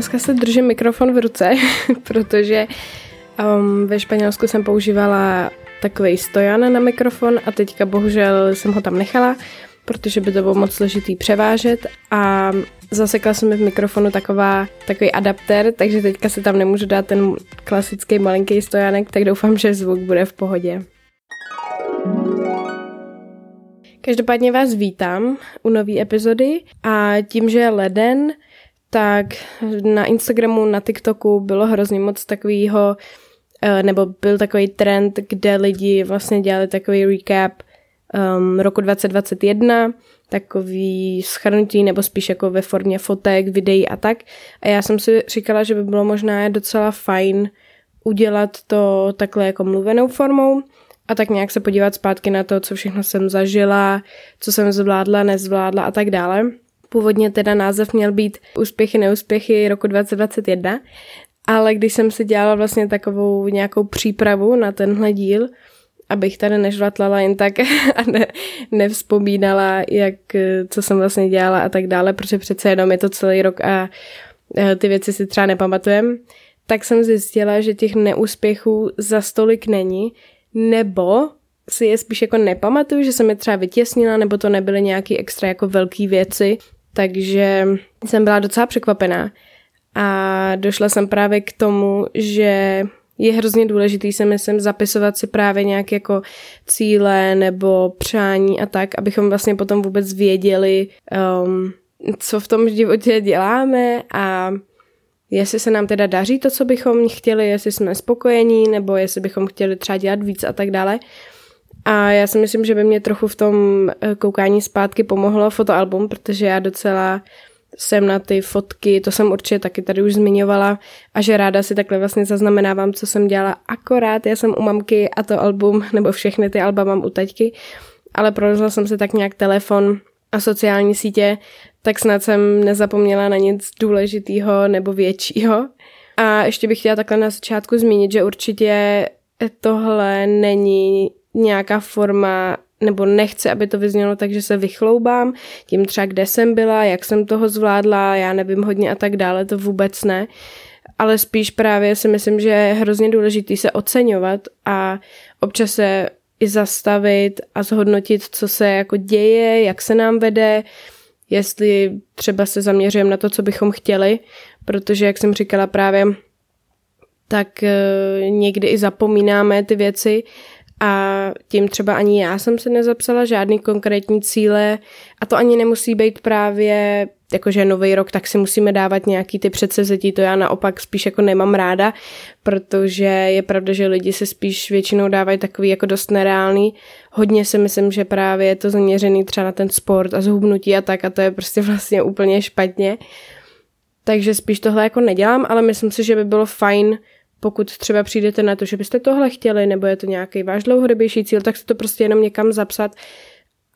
dneska se držím mikrofon v ruce, protože um, ve Španělsku jsem používala takový stojan na mikrofon a teďka bohužel jsem ho tam nechala, protože by to bylo moc složitý převážet a zasekla jsem mi v mikrofonu taková, takový adapter, takže teďka se tam nemůžu dát ten klasický malinký stojanek, tak doufám, že zvuk bude v pohodě. Každopádně vás vítám u nové epizody a tím, že je leden, tak na Instagramu, na TikToku bylo hrozně moc takového, eh, nebo byl takový trend, kde lidi vlastně dělali takový recap um, roku 2021, takový schrnutí nebo spíš jako ve formě fotek, videí a tak. A já jsem si říkala, že by bylo možná docela fajn udělat to takhle jako mluvenou formou a tak nějak se podívat zpátky na to, co všechno jsem zažila, co jsem zvládla, nezvládla a tak dále. Původně teda název měl být Úspěchy, neúspěchy roku 2021, ale když jsem si dělala vlastně takovou nějakou přípravu na tenhle díl, abych tady nežvatlala jen tak a ne, nevzpomínala, jak, co jsem vlastně dělala a tak dále, protože přece jenom je to celý rok a ty věci si třeba nepamatujem, tak jsem zjistila, že těch neúspěchů za stolik není, nebo si je spíš jako nepamatuju, že jsem je třeba vytěsnila, nebo to nebyly nějaký extra jako velký věci, takže jsem byla docela překvapená. A došla jsem právě k tomu, že je hrozně důležitý, si myslím, zapisovat si právě nějaké jako cíle nebo přání a tak, abychom vlastně potom vůbec věděli, um, co v tom životě děláme a jestli se nám teda daří to, co bychom chtěli, jestli jsme spokojení, nebo jestli bychom chtěli třeba dělat víc a tak dále. A já si myslím, že by mě trochu v tom eh, koukání zpátky pomohlo fotoalbum, protože já docela jsem na ty fotky, to jsem určitě taky tady už zmiňovala a že ráda si takhle vlastně zaznamenávám, co jsem dělala akorát, já jsem u mamky a to album, nebo všechny ty alba mám u taťky, ale prolezla jsem si tak nějak telefon a sociální sítě, tak snad jsem nezapomněla na nic důležitého nebo většího. A ještě bych chtěla takhle na začátku zmínit, že určitě tohle není nějaká forma nebo nechci, aby to vyznělo tak, že se vychloubám tím třeba, kde jsem byla, jak jsem toho zvládla, já nevím hodně a tak dále, to vůbec ne. Ale spíš právě si myslím, že je hrozně důležitý se oceňovat a občas se i zastavit a zhodnotit, co se jako děje, jak se nám vede, jestli třeba se zaměřujeme na to, co bychom chtěli, protože, jak jsem říkala právě, tak eh, někdy i zapomínáme ty věci a tím třeba ani já jsem se nezapsala žádný konkrétní cíle a to ani nemusí být právě jakože nový rok, tak si musíme dávat nějaký ty předsevzetí, to já naopak spíš jako nemám ráda, protože je pravda, že lidi se spíš většinou dávají takový jako dost nereálný. Hodně si myslím, že právě je to zaměřený třeba na ten sport a zhubnutí a tak a to je prostě vlastně úplně špatně. Takže spíš tohle jako nedělám, ale myslím si, že by bylo fajn pokud třeba přijdete na to, že byste tohle chtěli, nebo je to nějaký váš dlouhodobější cíl, tak si to prostě jenom někam zapsat,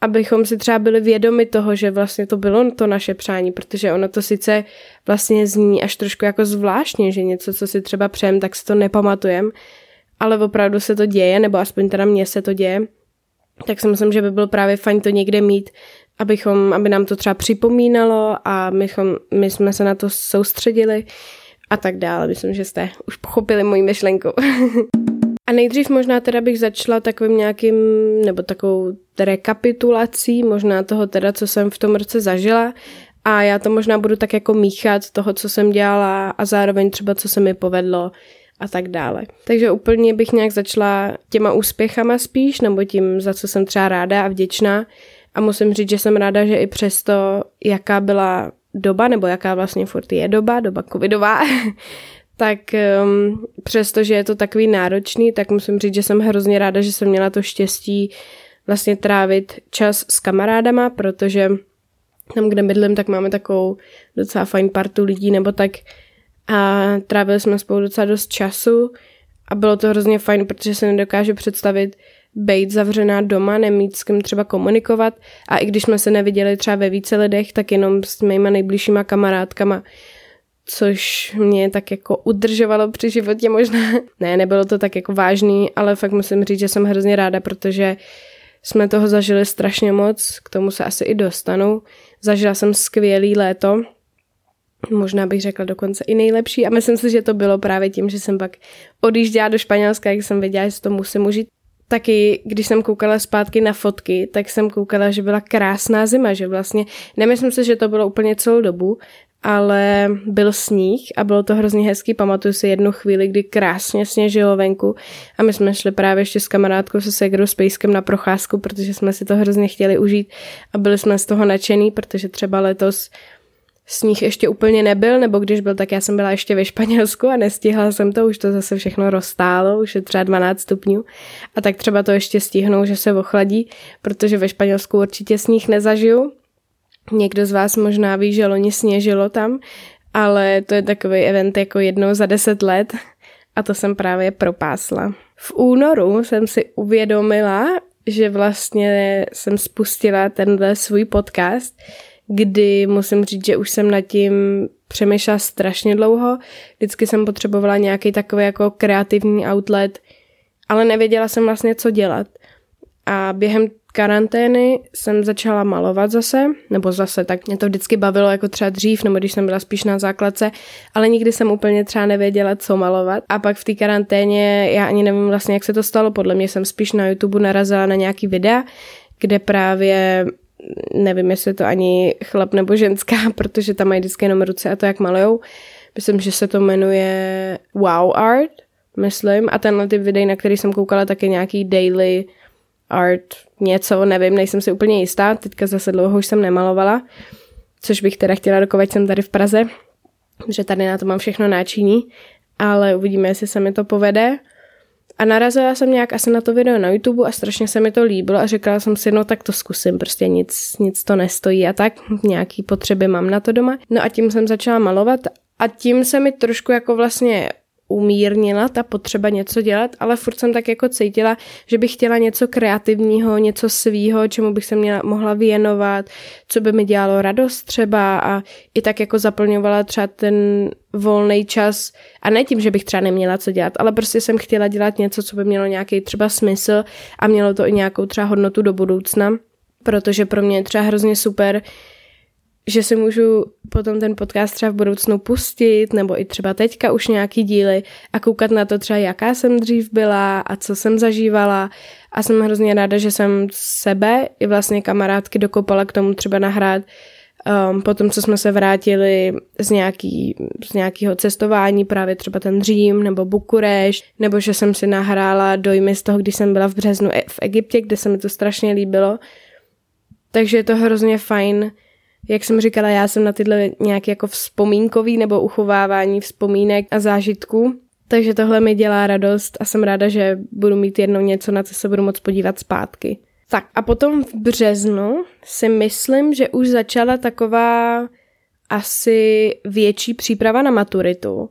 abychom si třeba byli vědomi toho, že vlastně to bylo to naše přání, protože ono to sice vlastně zní až trošku jako zvláštně, že něco, co si třeba přejem, tak si to nepamatujem, ale opravdu se to děje, nebo aspoň teda mně se to děje, tak si myslím, že by bylo právě fajn to někde mít, abychom, aby nám to třeba připomínalo a mychom, my jsme se na to soustředili a tak dále. Myslím, že jste už pochopili moji myšlenku. a nejdřív možná teda bych začala takovým nějakým, nebo takovou rekapitulací, možná toho teda, co jsem v tom roce zažila. A já to možná budu tak jako míchat toho, co jsem dělala a zároveň třeba, co se mi povedlo a tak dále. Takže úplně bych nějak začala těma úspěchama spíš, nebo tím, za co jsem třeba ráda a vděčná. A musím říct, že jsem ráda, že i přesto, jaká byla doba, nebo jaká vlastně furt je doba, doba covidová, tak um, přestože je to takový náročný, tak musím říct, že jsem hrozně ráda, že jsem měla to štěstí vlastně trávit čas s kamarádama, protože tam, kde bydlím, tak máme takovou docela fajn partu lidí, nebo tak. A trávili jsme spolu docela dost času a bylo to hrozně fajn, protože se nedokážu představit, být zavřená doma, nemít s kým třeba komunikovat a i když jsme se neviděli třeba ve více lidech, tak jenom s mýma nejbližšíma kamarádkama, což mě tak jako udržovalo při životě možná. Ne, nebylo to tak jako vážný, ale fakt musím říct, že jsem hrozně ráda, protože jsme toho zažili strašně moc, k tomu se asi i dostanu. Zažila jsem skvělý léto, možná bych řekla dokonce i nejlepší a myslím si, že to bylo právě tím, že jsem pak odjížděla do Španělska, jak jsem věděla, že to musím užít. Taky, když jsem koukala zpátky na fotky, tak jsem koukala, že byla krásná zima, že vlastně, nemyslím si, že to bylo úplně celou dobu, ale byl sníh a bylo to hrozně hezký. Pamatuju si jednu chvíli, kdy krásně sněžilo venku a my jsme šli právě ještě s kamarádkou se Segrou s Pejskem na procházku, protože jsme si to hrozně chtěli užít a byli jsme z toho nadšený, protože třeba letos sníh ještě úplně nebyl, nebo když byl, tak já jsem byla ještě ve Španělsku a nestihla jsem to, už to zase všechno roztálo, už je třeba 12 stupňů a tak třeba to ještě stihnou, že se ochladí, protože ve Španělsku určitě sníh nezažiju, Někdo z vás možná ví, že loni sněžilo tam, ale to je takový event jako jednou za deset let a to jsem právě propásla. V únoru jsem si uvědomila, že vlastně jsem spustila tenhle svůj podcast, kdy musím říct, že už jsem nad tím přemýšlela strašně dlouho. Vždycky jsem potřebovala nějaký takový jako kreativní outlet, ale nevěděla jsem vlastně, co dělat. A během karantény jsem začala malovat zase, nebo zase, tak mě to vždycky bavilo jako třeba dřív, nebo když jsem byla spíš na základce, ale nikdy jsem úplně třeba nevěděla, co malovat. A pak v té karanténě, já ani nevím vlastně, jak se to stalo, podle mě jsem spíš na YouTube narazila na nějaký videa, kde právě nevím, jestli to ani chlap nebo ženská, protože tam mají vždycky jenom ruce a to, jak malujou. Myslím, že se to jmenuje Wow Art, myslím, a tenhle typ videí, na který jsem koukala, tak je nějaký daily art něco, nevím, nejsem si úplně jistá, teďka zase dlouho už jsem nemalovala, což bych teda chtěla dokovat jsem tady v Praze, že tady na to mám všechno náčiní, ale uvidíme, jestli se mi to povede. A narazila jsem nějak asi na to video na YouTube a strašně se mi to líbilo a řekla jsem si, no tak to zkusím, prostě nic, nic to nestojí a tak, nějaký potřeby mám na to doma. No a tím jsem začala malovat a tím se mi trošku jako vlastně umírnila ta potřeba něco dělat, ale furt jsem tak jako cítila, že bych chtěla něco kreativního, něco svýho, čemu bych se měla, mohla věnovat, co by mi dělalo radost třeba a i tak jako zaplňovala třeba ten volný čas. A ne tím, že bych třeba neměla co dělat, ale prostě jsem chtěla dělat něco, co by mělo nějaký třeba smysl a mělo to i nějakou třeba hodnotu do budoucna, protože pro mě je třeba hrozně super, že si můžu potom ten podcast třeba v budoucnu pustit, nebo i třeba teďka už nějaký díly a koukat na to třeba, jaká jsem dřív byla a co jsem zažívala. A jsem hrozně ráda, že jsem sebe i vlastně kamarádky dokopala k tomu třeba nahrát um, potom, co jsme se vrátili z, nějaký, z nějakého cestování, právě třeba ten Řím nebo Bukureš, nebo že jsem si nahrála dojmy z toho, když jsem byla v březnu e- v Egyptě, kde se mi to strašně líbilo. Takže je to hrozně fajn jak jsem říkala, já jsem na tyhle nějaký jako vzpomínkový nebo uchovávání vzpomínek a zážitků, takže tohle mi dělá radost a jsem ráda, že budu mít jednou něco, na co se budu moc podívat zpátky. Tak a potom v březnu si myslím, že už začala taková asi větší příprava na maturitu,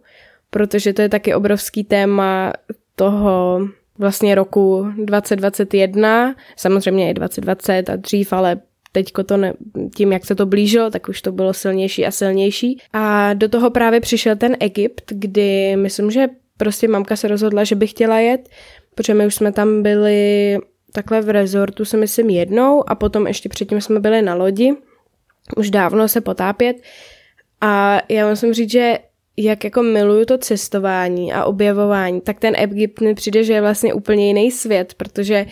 protože to je taky obrovský téma toho vlastně roku 2021, samozřejmě i 2020 a dřív, ale teďko to ne, tím, jak se to blížilo, tak už to bylo silnější a silnější. A do toho právě přišel ten Egypt, kdy myslím, že prostě mamka se rozhodla, že by chtěla jet, protože my už jsme tam byli takhle v rezortu, si myslím, jednou a potom ještě předtím jsme byli na lodi, už dávno se potápět a já musím říct, že jak jako miluju to cestování a objevování, tak ten Egypt mi přijde, že je vlastně úplně jiný svět, protože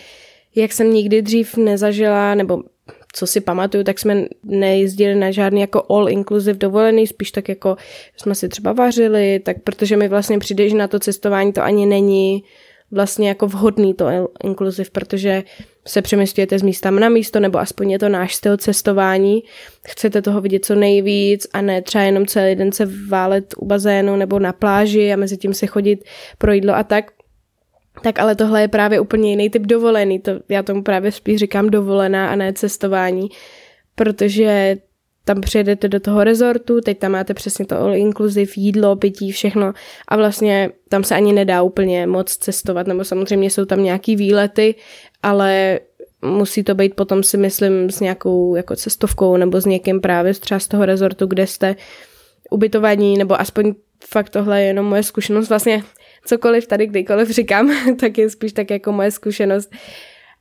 jak jsem nikdy dřív nezažila, nebo co si pamatuju, tak jsme nejezdili na žádný jako all inclusive dovolený, spíš tak jako jsme si třeba vařili, tak protože mi vlastně přijde, že na to cestování to ani není vlastně jako vhodný to inkluziv, protože se přemysťujete z místa na místo, nebo aspoň je to náš styl cestování. Chcete toho vidět co nejvíc a ne třeba jenom celý den se válet u bazénu nebo na pláži a mezi tím se chodit pro jídlo a tak. Tak ale tohle je právě úplně jiný typ dovolený. To, já tomu právě spíš říkám dovolená a ne cestování, protože tam přijedete do toho rezortu, teď tam máte přesně to all inclusive, jídlo, pití, všechno a vlastně tam se ani nedá úplně moc cestovat, nebo samozřejmě jsou tam nějaký výlety, ale musí to být potom si myslím s nějakou jako cestovkou nebo s někým právě třeba z toho rezortu, kde jste ubytovaní, nebo aspoň fakt tohle je jenom moje zkušenost. Vlastně cokoliv tady kdykoliv říkám, tak je spíš tak jako moje zkušenost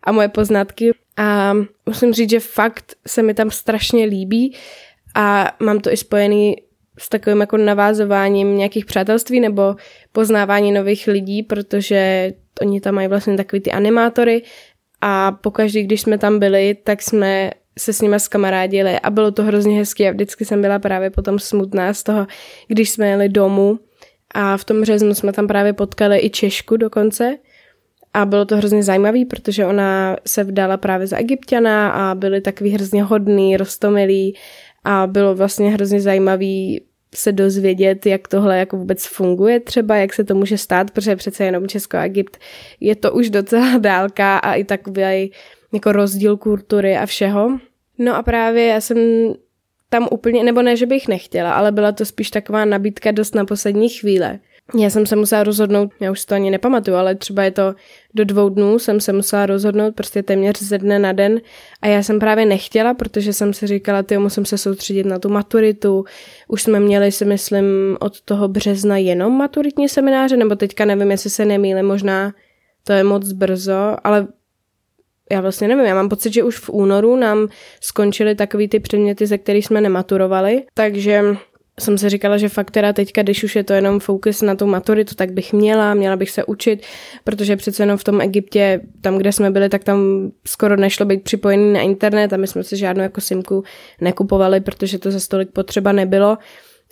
a moje poznatky. A musím říct, že fakt se mi tam strašně líbí a mám to i spojený s takovým jako navázováním nějakých přátelství nebo poznávání nových lidí, protože oni tam mají vlastně takový ty animátory a pokaždý, když jsme tam byli, tak jsme se s nimi skamarádili a bylo to hrozně hezké a vždycky jsem byla právě potom smutná z toho, když jsme jeli domů a v tom březnu jsme tam právě potkali i Češku dokonce a bylo to hrozně zajímavý, protože ona se vdala právě za egyptiana a byli takový hrozně hodný, rostomilí a bylo vlastně hrozně zajímavý se dozvědět, jak tohle jako vůbec funguje třeba, jak se to může stát, protože přece jenom Česko a Egypt je to už docela dálka a i takový jako rozdíl kultury a všeho. No a právě já jsem tam úplně, nebo ne, že bych nechtěla, ale byla to spíš taková nabídka dost na poslední chvíle. Já jsem se musela rozhodnout, já už to ani nepamatuju, ale třeba je to do dvou dnů jsem se musela rozhodnout prostě téměř ze dne na den a já jsem právě nechtěla, protože jsem si říkala, ty musím se soustředit na tu maturitu. Už jsme měli si myslím od toho března jenom maturitní semináře, nebo teďka nevím, jestli se nemýlím, možná to je moc brzo, ale já vlastně nevím, já mám pocit, že už v únoru nám skončily takový ty předměty, ze kterých jsme nematurovali, takže jsem si říkala, že fakt teda teďka, když už je to jenom fokus na tu maturitu, tak bych měla, měla bych se učit, protože přece jenom v tom Egyptě, tam, kde jsme byli, tak tam skoro nešlo být připojený na internet a my jsme si žádnou jako simku nekupovali, protože to za stolik potřeba nebylo.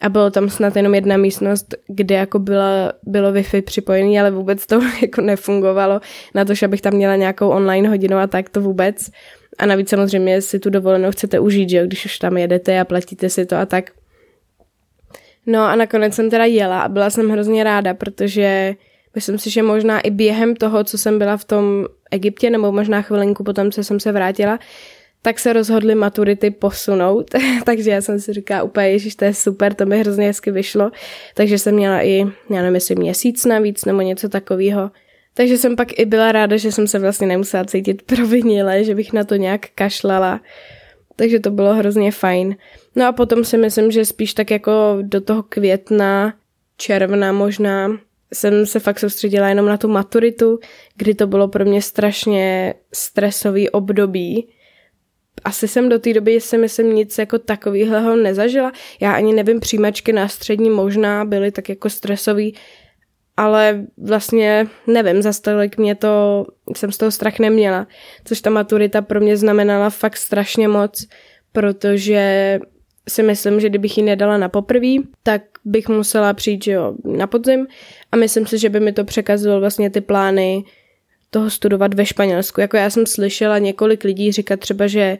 A bylo tam snad jenom jedna místnost, kde jako byla, bylo Wi-Fi připojený, ale vůbec to jako nefungovalo na to, že abych tam měla nějakou online hodinu a tak to vůbec. A navíc samozřejmě si tu dovolenou chcete užít, že jo, když už tam jedete a platíte si to a tak. No a nakonec jsem teda jela a byla jsem hrozně ráda, protože myslím si, že možná i během toho, co jsem byla v tom Egyptě, nebo možná chvilinku potom, co jsem se vrátila, tak se rozhodli maturity posunout, takže já jsem si říkala úplně, ježiš, to je super, to mi hrozně hezky vyšlo, takže jsem měla i, já nevím, jestli měsíc navíc nebo něco takového. Takže jsem pak i byla ráda, že jsem se vlastně nemusela cítit provinile, že bych na to nějak kašlala. Takže to bylo hrozně fajn. No a potom si myslím, že spíš tak jako do toho května, června možná, jsem se fakt soustředila jenom na tu maturitu, kdy to bylo pro mě strašně stresový období, asi jsem do té doby si myslím nic jako takového nezažila. Já ani nevím, přijímačky na střední možná byly tak jako stresový, ale vlastně nevím, za tolik mě to, jsem z toho strach neměla, což ta maturita pro mě znamenala fakt strašně moc, protože si myslím, že kdybych ji nedala na poprví, tak bych musela přijít že jo, na podzim a myslím si, že by mi to překazilo vlastně ty plány toho studovat ve Španělsku. Jako já jsem slyšela několik lidí říkat třeba, že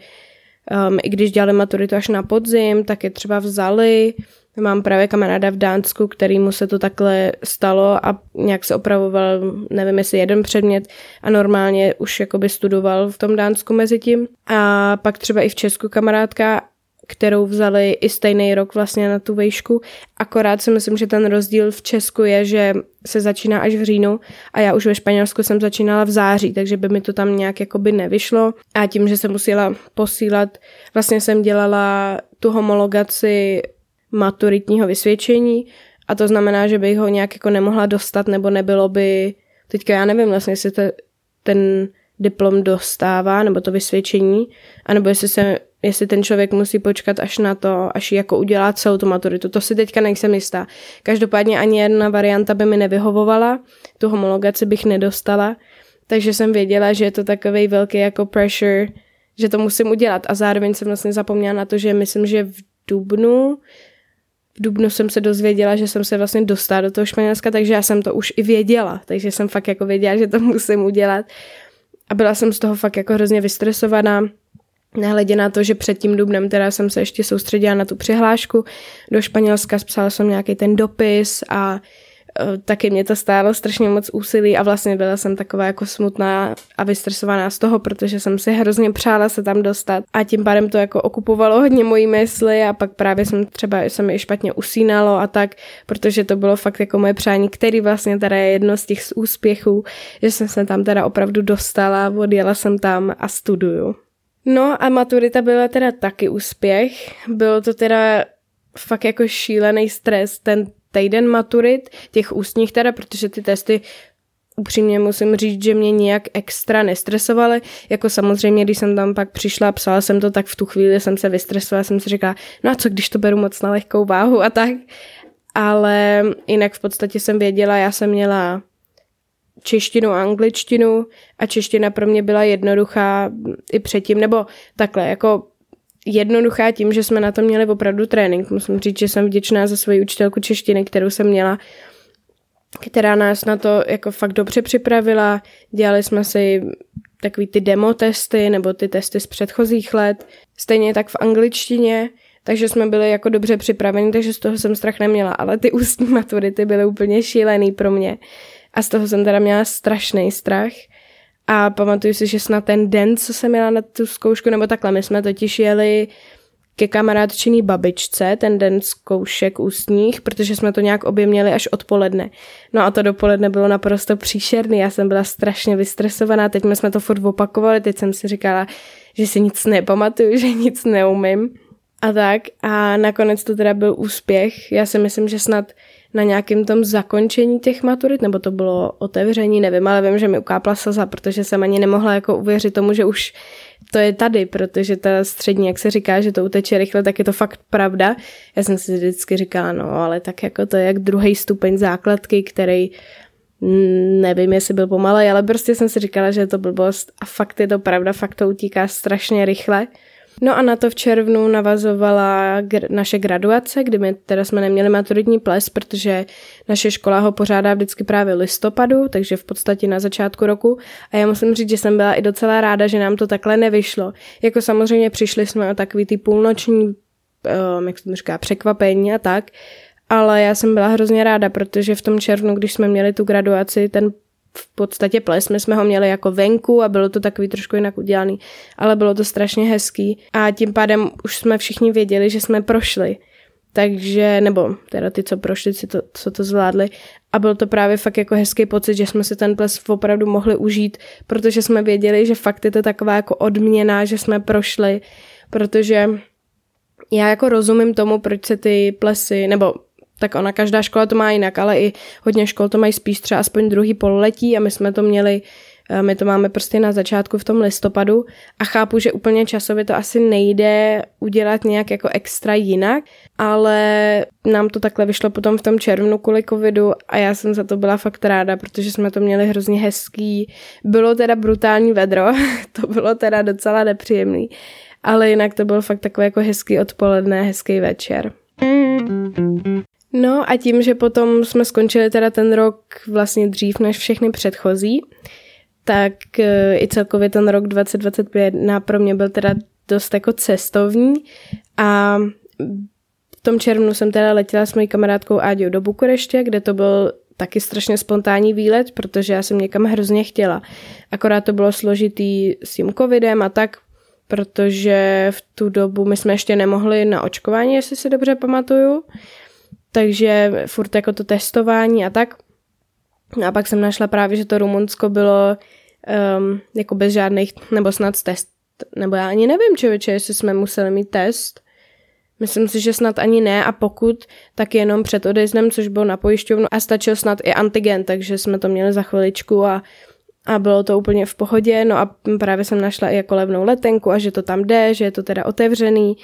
um, i když dělali maturitu až na podzim, tak je třeba vzali. Mám právě kamaráda v Dánsku, kterýmu se to takhle stalo a nějak se opravoval, nevím jestli jeden předmět a normálně už jakoby studoval v tom Dánsku mezi tím. A pak třeba i v Česku kamarádka kterou vzali i stejný rok vlastně na tu vejšku. Akorát si myslím, že ten rozdíl v Česku je, že se začíná až v říjnu a já už ve Španělsku jsem začínala v září, takže by mi to tam nějak jakoby nevyšlo. A tím, že jsem musela posílat, vlastně jsem dělala tu homologaci maturitního vysvědčení a to znamená, že bych ho nějak jako nemohla dostat nebo nebylo by, teďka já nevím vlastně, jestli to, ten diplom dostává, nebo to vysvědčení, anebo jestli se jestli ten člověk musí počkat až na to, až jako udělá celou tu maturitu. To si teďka nejsem jistá. Každopádně ani jedna varianta by mi nevyhovovala, tu homologaci bych nedostala, takže jsem věděla, že je to takový velký jako pressure, že to musím udělat a zároveň jsem vlastně zapomněla na to, že myslím, že v Dubnu v Dubnu jsem se dozvěděla, že jsem se vlastně dostala do toho Španělska, takže já jsem to už i věděla, takže jsem fakt jako věděla, že to musím udělat a byla jsem z toho fakt jako hrozně vystresovaná, Nehledě na to, že před tím dubnem teda jsem se ještě soustředila na tu přihlášku do Španělska, psala jsem nějaký ten dopis a e, taky mě to stálo strašně moc úsilí a vlastně byla jsem taková jako smutná a vystresovaná z toho, protože jsem si hrozně přála se tam dostat a tím pádem to jako okupovalo hodně mojí mysli a pak právě jsem třeba se mi špatně usínalo a tak, protože to bylo fakt jako moje přání, který vlastně teda je jedno z těch úspěchů, že jsem se tam teda opravdu dostala, odjela jsem tam a studuju. No a maturita byla teda taky úspěch. Bylo to teda fakt jako šílený stres ten týden maturit, těch ústních teda, protože ty testy upřímně musím říct, že mě nějak extra nestresovaly. Jako samozřejmě, když jsem tam pak přišla psala jsem to, tak v tu chvíli jsem se vystresovala, jsem si říkala, no a co když to beru moc na lehkou váhu a tak. Ale jinak v podstatě jsem věděla, já jsem měla češtinu a angličtinu a čeština pro mě byla jednoduchá i předtím, nebo takhle, jako jednoduchá tím, že jsme na to měli opravdu trénink. Musím říct, že jsem vděčná za svoji učitelku češtiny, kterou jsem měla, která nás na to jako fakt dobře připravila. Dělali jsme si takový ty demo testy nebo ty testy z předchozích let, stejně tak v angličtině, takže jsme byli jako dobře připraveni, takže z toho jsem strach neměla, ale ty ústní maturity byly úplně šílený pro mě a z toho jsem teda měla strašný strach. A pamatuju si, že snad ten den, co jsem měla na tu zkoušku, nebo takhle, my jsme totiž jeli ke kamarádčiný babičce, ten den zkoušek ústních, protože jsme to nějak obě měli až odpoledne. No a to dopoledne bylo naprosto příšerný, já jsem byla strašně vystresovaná, teď jsme to furt opakovali, teď jsem si říkala, že si nic nepamatuju, že nic neumím. A tak, a nakonec to teda byl úspěch. Já si myslím, že snad na nějakém tom zakončení těch maturit, nebo to bylo otevření, nevím, ale vím, že mi ukápla slza, protože jsem ani nemohla jako uvěřit tomu, že už to je tady, protože ta střední, jak se říká, že to uteče rychle, tak je to fakt pravda. Já jsem si vždycky říkala, no, ale tak jako to je jak druhý stupeň základky, který mm, nevím, jestli byl pomalej, ale prostě jsem si říkala, že je to blbost a fakt je to pravda, fakt to utíká strašně rychle. No a na to v červnu navazovala gr- naše graduace, kdy my teda jsme neměli maturitní ples, protože naše škola ho pořádá vždycky právě listopadu, takže v podstatě na začátku roku. A já musím říct, že jsem byla i docela ráda, že nám to takhle nevyšlo. Jako samozřejmě přišli jsme o takový ty půlnoční, um, jak se to říká, překvapení a tak, ale já jsem byla hrozně ráda, protože v tom červnu, když jsme měli tu graduaci, ten v podstatě ples. My jsme ho měli jako venku a bylo to takový trošku jinak udělaný, ale bylo to strašně hezký a tím pádem už jsme všichni věděli, že jsme prošli. Takže, nebo teda ty, co prošli, si to, co to zvládli. A byl to právě fakt jako hezký pocit, že jsme si ten ples opravdu mohli užít, protože jsme věděli, že fakt je to taková jako odměna, že jsme prošli, protože já jako rozumím tomu, proč se ty plesy, nebo tak ona každá škola to má jinak, ale i hodně škol to mají spíš třeba aspoň druhý pololetí a my jsme to měli eh, my to máme prostě na začátku v tom listopadu a chápu, že úplně časově to asi nejde udělat nějak jako extra jinak, ale nám to takhle vyšlo potom v tom červnu kvůli covidu a já jsem za to byla fakt ráda, protože jsme to měli hrozně hezký. Bylo teda brutální vedro, to bylo teda docela nepříjemný, ale jinak to byl fakt takový jako hezký odpoledne, hezký večer. No a tím, že potom jsme skončili teda ten rok vlastně dřív než všechny předchozí, tak e, i celkově ten rok 2025 na pro mě byl teda dost jako cestovní a v tom červnu jsem teda letěla s mojí kamarádkou Áďou do Bukureště, kde to byl taky strašně spontánní výlet, protože já jsem někam hrozně chtěla. Akorát to bylo složitý s tím covidem a tak, protože v tu dobu my jsme ještě nemohli na očkování, jestli si dobře pamatuju takže furt jako to testování a tak. No a pak jsem našla právě, že to Rumunsko bylo um, jako bez žádných, nebo snad test, nebo já ani nevím, člověče, jestli jsme museli mít test. Myslím si, že snad ani ne a pokud, tak jenom před odezdem, což bylo na pojišťovnu a stačil snad i antigen, takže jsme to měli za chviličku a, a bylo to úplně v pohodě. No a právě jsem našla i jako levnou letenku a že to tam jde, že je to teda otevřený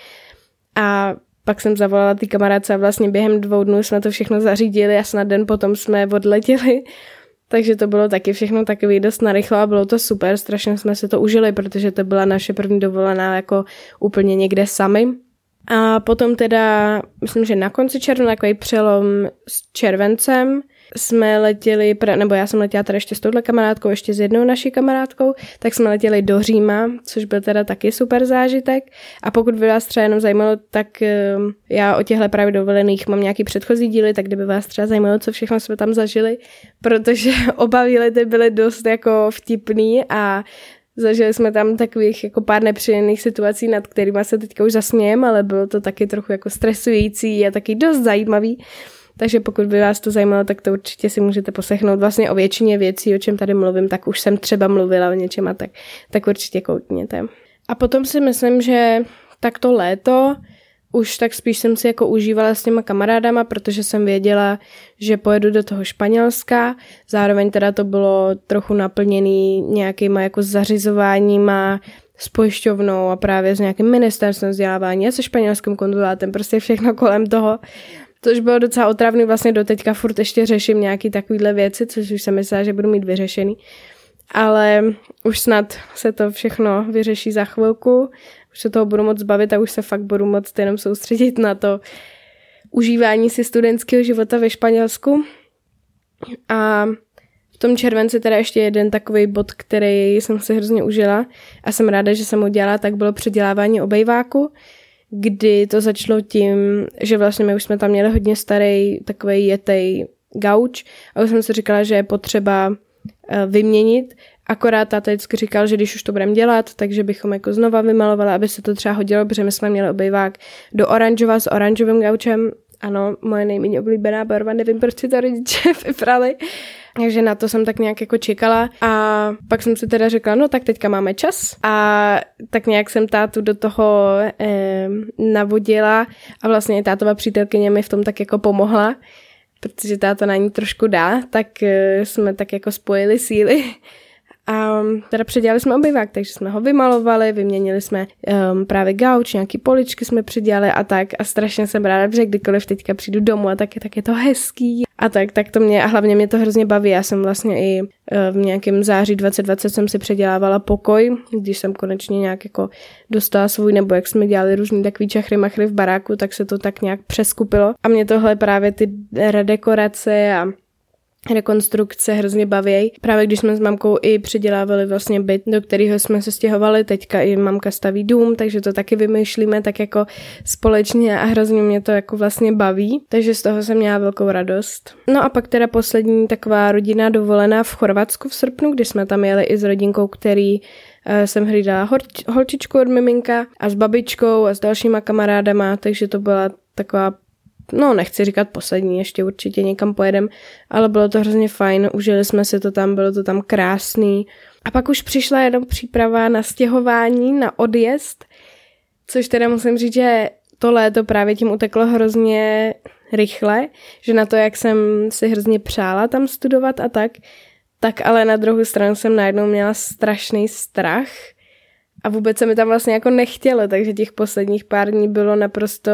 a pak jsem zavolala ty kamarádce a vlastně během dvou dnů jsme to všechno zařídili a snad den potom jsme odletěli. Takže to bylo taky všechno takový dost narychlo a bylo to super, strašně jsme se to užili, protože to byla naše první dovolená jako úplně někde sami. A potom teda, myslím, že na konci června, takový přelom s červencem, jsme letěli, nebo já jsem letěla teda ještě s touhle kamarádkou, ještě s jednou naší kamarádkou, tak jsme letěli do Říma, což byl teda taky super zážitek. A pokud by vás třeba jenom zajímalo, tak eh, já o těchto právě dovolených mám nějaký předchozí díly, tak kdyby vás třeba zajímalo, co všechno jsme tam zažili, protože oba výlety byly dost jako vtipný a Zažili jsme tam takových jako pár nepříjemných situací, nad kterými se teďka už zasmějem, ale bylo to taky trochu jako stresující a taky dost zajímavý. Takže pokud by vás to zajímalo, tak to určitě si můžete poslechnout vlastně o většině věcí, o čem tady mluvím, tak už jsem třeba mluvila o něčem a tak, tak určitě koukněte. A potom si myslím, že tak to léto už tak spíš jsem si jako užívala s těma kamarádama, protože jsem věděla, že pojedu do toho Španělska. Zároveň teda to bylo trochu naplněný nějakýma jako zařizováníma s pojišťovnou a právě s nějakým ministerstvem vzdělávání a se španělským konzulátem, prostě všechno kolem toho. Což bylo docela otravný, vlastně do teďka furt ještě řeším nějaký takovýhle věci, což už jsem myslela, že budu mít vyřešený. Ale už snad se to všechno vyřeší za chvilku, už se toho budu moc bavit a už se fakt budu moc jenom soustředit na to užívání si studentského života ve Španělsku. A v tom červenci teda ještě jeden takový bod, který jsem si hrozně užila a jsem ráda, že jsem ho dělala, tak bylo předělávání obejváku, kdy to začalo tím, že vlastně my už jsme tam měli hodně starý takový jetej gauč a už jsem si říkala, že je potřeba eh, vyměnit Akorát táta vždycky říkal, že když už to budeme dělat, takže bychom jako znova vymalovali, aby se to třeba hodilo, protože my jsme měli obejvák do oranžova s oranžovým gaučem. Ano, moje nejméně oblíbená barva, nevím, proč si to rodiče vybrali. Takže na to jsem tak nějak jako čekala a pak jsem si teda řekla, no tak teďka máme čas. A tak nějak jsem tátu do toho eh, navodila a vlastně tátova přítelkyně mi v tom tak jako pomohla, protože táto na ní trošku dá, tak eh, jsme tak jako spojili síly a teda předělali jsme obyvák, takže jsme ho vymalovali, vyměnili jsme um, právě gauč, nějaký poličky jsme předělali a tak. A strašně jsem ráda, že kdykoliv teďka přijdu domů a tak je, tak je to hezký. A tak, tak to mě a hlavně mě to hrozně baví. Já jsem vlastně i uh, v nějakém září 2020 jsem si předělávala pokoj, když jsem konečně nějak jako dostala svůj, nebo jak jsme dělali různý takový čachry machry v baráku, tak se to tak nějak přeskupilo. A mě tohle právě ty redekorace a rekonstrukce hrozně baví. Právě když jsme s mamkou i předělávali vlastně byt, do kterého jsme se stěhovali, teďka i mamka staví dům, takže to taky vymýšlíme tak jako společně a hrozně mě to jako vlastně baví, takže z toho jsem měla velkou radost. No a pak teda poslední taková rodina dovolená v Chorvatsku v srpnu, kdy jsme tam jeli i s rodinkou, který jsem hlídala holčičku od miminka a s babičkou a s dalšíma kamarádama, takže to byla taková no nechci říkat poslední, ještě určitě někam pojedem, ale bylo to hrozně fajn, užili jsme si to tam, bylo to tam krásný. A pak už přišla jenom příprava na stěhování, na odjezd, což teda musím říct, že to léto právě tím uteklo hrozně rychle, že na to, jak jsem si hrozně přála tam studovat a tak, tak ale na druhou stranu jsem najednou měla strašný strach a vůbec se mi tam vlastně jako nechtělo, takže těch posledních pár dní bylo naprosto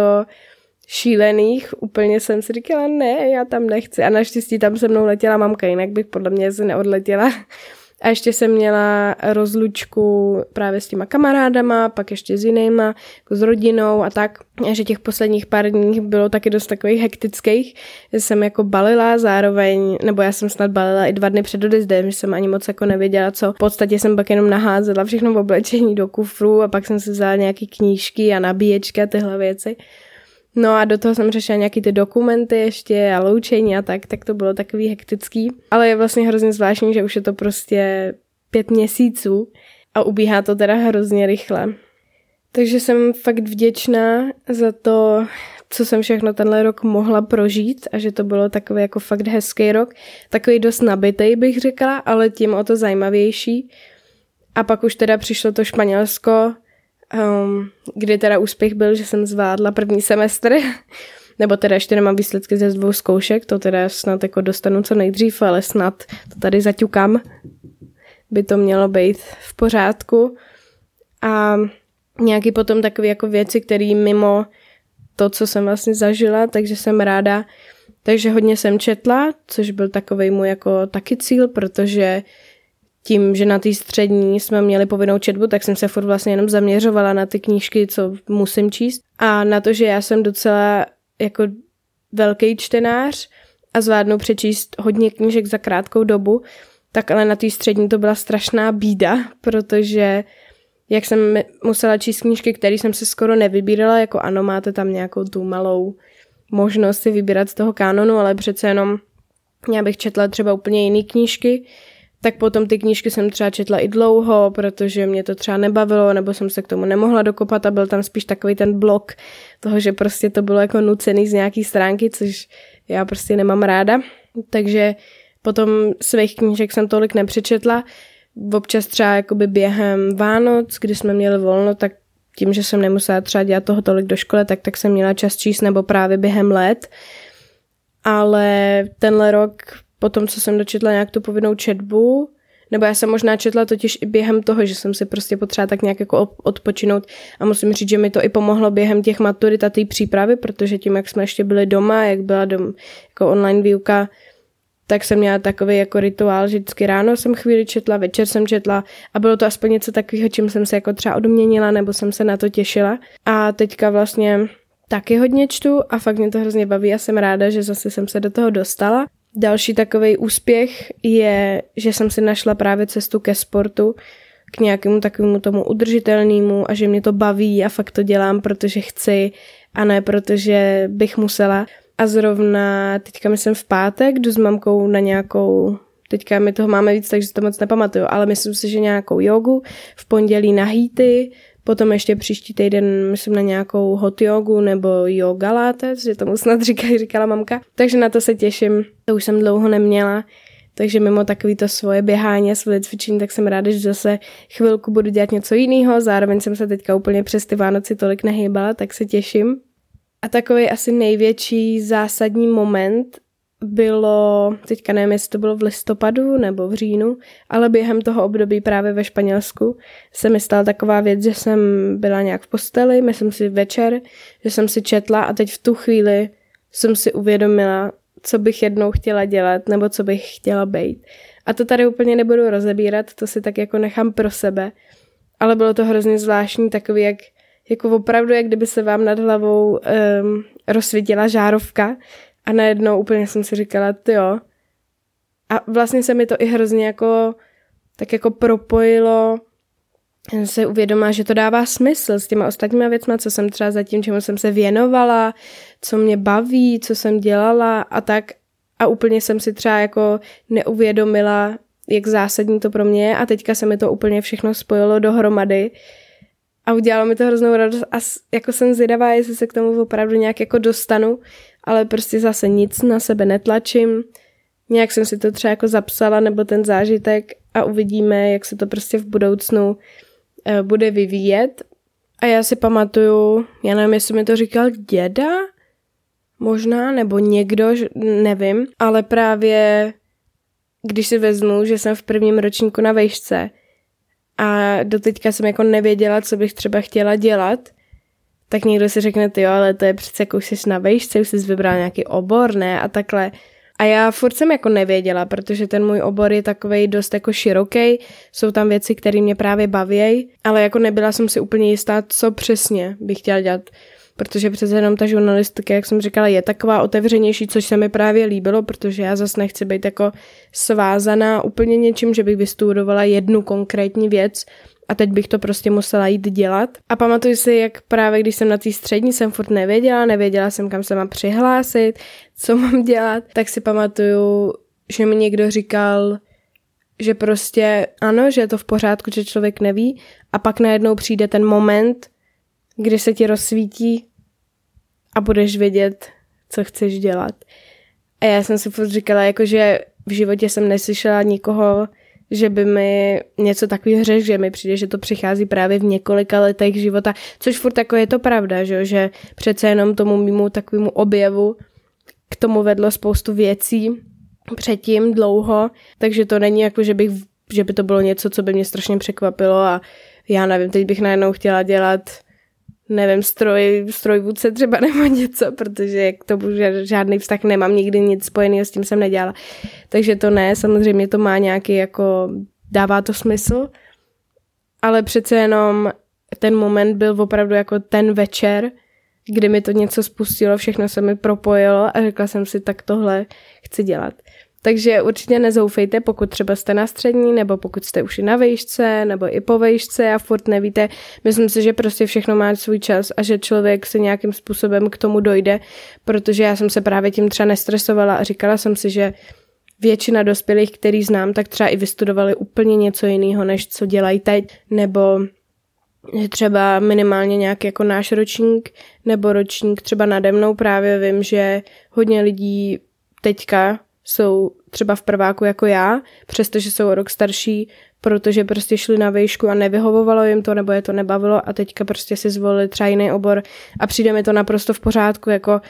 šílených, úplně jsem si říkala, ne, já tam nechci. A naštěstí tam se mnou letěla mamka, jinak bych podle mě se neodletěla. A ještě jsem měla rozlučku právě s těma kamarádama, pak ještě s jinýma, jako s rodinou a tak. A že těch posledních pár dní bylo taky dost takových hektických, že jsem jako balila zároveň, nebo já jsem snad balila i dva dny před odjezdem, že jsem ani moc jako nevěděla, co. V podstatě jsem pak jenom naházela všechno v oblečení do kufru a pak jsem si vzala nějaký knížky a nabíječky a tyhle věci. No a do toho jsem řešila nějaký ty dokumenty ještě a loučení a tak, tak to bylo takový hektický. Ale je vlastně hrozně zvláštní, že už je to prostě pět měsíců a ubíhá to teda hrozně rychle. Takže jsem fakt vděčná za to, co jsem všechno tenhle rok mohla prožít a že to bylo takový jako fakt hezký rok. Takový dost nabitý bych řekla, ale tím o to zajímavější. A pak už teda přišlo to Španělsko, um, kdy teda úspěch byl, že jsem zvládla první semestr, nebo teda ještě nemám výsledky ze dvou zkoušek, to teda snad jako dostanu co nejdřív, ale snad to tady zaťukám, by to mělo být v pořádku. A nějaký potom takové jako věci, které mimo to, co jsem vlastně zažila, takže jsem ráda, takže hodně jsem četla, což byl takový můj jako taky cíl, protože tím, že na té střední jsme měli povinnou četbu, tak jsem se furt vlastně jenom zaměřovala na ty knížky, co musím číst. A na to, že já jsem docela jako velký čtenář a zvládnu přečíst hodně knížek za krátkou dobu, tak ale na té střední to byla strašná bída, protože jak jsem musela číst knížky, které jsem si skoro nevybírala, jako ano, máte tam nějakou tu malou možnost si vybírat z toho kánonu, ale přece jenom já bych četla třeba úplně jiné knížky, tak potom ty knížky jsem třeba četla i dlouho, protože mě to třeba nebavilo, nebo jsem se k tomu nemohla dokopat a byl tam spíš takový ten blok toho, že prostě to bylo jako nucený z nějaký stránky, což já prostě nemám ráda. Takže potom svých knížek jsem tolik nepřečetla. Občas třeba jakoby během Vánoc, kdy jsme měli volno, tak tím, že jsem nemusela třeba dělat toho tolik do školy, tak, tak jsem měla čas číst nebo právě během let. Ale tenhle rok, po tom, co jsem dočetla nějak tu povinnou četbu, nebo já jsem možná četla totiž i během toho, že jsem si prostě potřeba tak nějak jako odpočinout a musím říct, že mi to i pomohlo během těch maturit a té přípravy, protože tím, jak jsme ještě byli doma, jak byla dom, jako online výuka, tak jsem měla takový jako rituál, že vždycky ráno jsem chvíli četla, večer jsem četla a bylo to aspoň něco takového, čím jsem se jako třeba odměnila nebo jsem se na to těšila. A teďka vlastně taky hodně čtu a fakt mě to hrozně baví a jsem ráda, že zase jsem se do toho dostala. Další takový úspěch je, že jsem si našla právě cestu ke sportu, k nějakému takovému tomu udržitelnému a že mě to baví a fakt to dělám, protože chci a ne protože bych musela. A zrovna teďka myslím v pátek jdu s mamkou na nějakou Teďka my toho máme víc, takže to moc nepamatuju, ale myslím si, že nějakou jogu, v pondělí na hýty, potom ještě příští týden myslím na nějakou hot jogu nebo yoga látes, že tomu snad říká, říkala mamka. Takže na to se těším, to už jsem dlouho neměla, takže mimo takový to svoje běhání a svoje cvičení, tak jsem ráda, že zase chvilku budu dělat něco jiného. Zároveň jsem se teďka úplně přes ty Vánoci tolik nehýbala, tak se těším. A takový asi největší zásadní moment bylo, teďka nevím, jestli to bylo v listopadu nebo v říjnu, ale během toho období právě ve Španělsku se mi stala taková věc, že jsem byla nějak v posteli, myslím si večer, že jsem si četla a teď v tu chvíli jsem si uvědomila, co bych jednou chtěla dělat nebo co bych chtěla být. A to tady úplně nebudu rozebírat, to si tak jako nechám pro sebe, ale bylo to hrozně zvláštní, takový jak jako opravdu, jak kdyby se vám nad hlavou um, rozsvítila žárovka a najednou úplně jsem si říkala, ty jo. A vlastně se mi to i hrozně jako tak jako propojilo, jsem se uvědomila, že to dává smysl s těma ostatníma věcma, co jsem třeba zatím, čemu jsem se věnovala, co mě baví, co jsem dělala a tak. A úplně jsem si třeba jako neuvědomila, jak zásadní to pro mě je a teďka se mi to úplně všechno spojilo dohromady a udělalo mi to hroznou radost a jako jsem zvědavá, jestli se k tomu opravdu nějak jako dostanu, ale prostě zase nic na sebe netlačím. Nějak jsem si to třeba jako zapsala nebo ten zážitek a uvidíme, jak se to prostě v budoucnu uh, bude vyvíjet. A já si pamatuju, já nevím, jestli mi to říkal děda, možná, nebo někdo, nevím, ale právě když si vezmu, že jsem v prvním ročníku na vejšce, a doteďka jsem jako nevěděla, co bych třeba chtěla dělat, tak někdo si řekne, ty jo, ale to je přece jako už jsi na vejšce, už jsi vybral nějaký obor, ne, a takhle. A já furt jsem jako nevěděla, protože ten můj obor je takový dost jako široký, jsou tam věci, které mě právě baví, ale jako nebyla jsem si úplně jistá, co přesně bych chtěla dělat. Protože přece jenom ta žurnalistika, jak jsem říkala, je taková otevřenější, což se mi právě líbilo, protože já zase nechci být jako svázaná úplně něčím, že bych vystudovala jednu konkrétní věc a teď bych to prostě musela jít dělat. A pamatuju si, jak právě když jsem na té střední jsem furt nevěděla, nevěděla jsem, kam se mám přihlásit, co mám dělat, tak si pamatuju, že mi někdo říkal, že prostě ano, že je to v pořádku, že člověk neví a pak najednou přijde ten moment, kdy se ti rozsvítí a budeš vědět, co chceš dělat. A já jsem si furt říkala, jako že v životě jsem neslyšela nikoho, že by mi něco takového řekl, že mi přijde, že to přichází právě v několika letech života, což furt jako je to pravda, že, že přece jenom tomu mimo takovému objevu k tomu vedlo spoustu věcí předtím dlouho, takže to není jako, že, bych, že by to bylo něco, co by mě strašně překvapilo a já nevím, teď bych najednou chtěla dělat nevím, stroj, strojvůdce třeba nebo něco, protože k tomu žádný vztah nemám, nikdy nic spojeného s tím jsem nedělala. Takže to ne, samozřejmě to má nějaký jako, dává to smysl, ale přece jenom ten moment byl opravdu jako ten večer, kdy mi to něco spustilo, všechno se mi propojilo a řekla jsem si, tak tohle chci dělat. Takže určitě nezoufejte, pokud třeba jste na střední, nebo pokud jste už i na vejšce, nebo i po vejšce a furt nevíte. Myslím si, že prostě všechno má svůj čas a že člověk se nějakým způsobem k tomu dojde, protože já jsem se právě tím třeba nestresovala a říkala jsem si, že většina dospělých, který znám, tak třeba i vystudovali úplně něco jiného, než co dělají teď, nebo že třeba minimálně nějaký jako náš ročník nebo ročník třeba nade mnou právě vím, že hodně lidí teďka jsou třeba v prváku jako já, přestože jsou o rok starší, protože prostě šli na výšku a nevyhovovalo jim to, nebo je to nebavilo a teďka prostě si zvolili třeba jiný obor a přijde mi to naprosto v pořádku, jako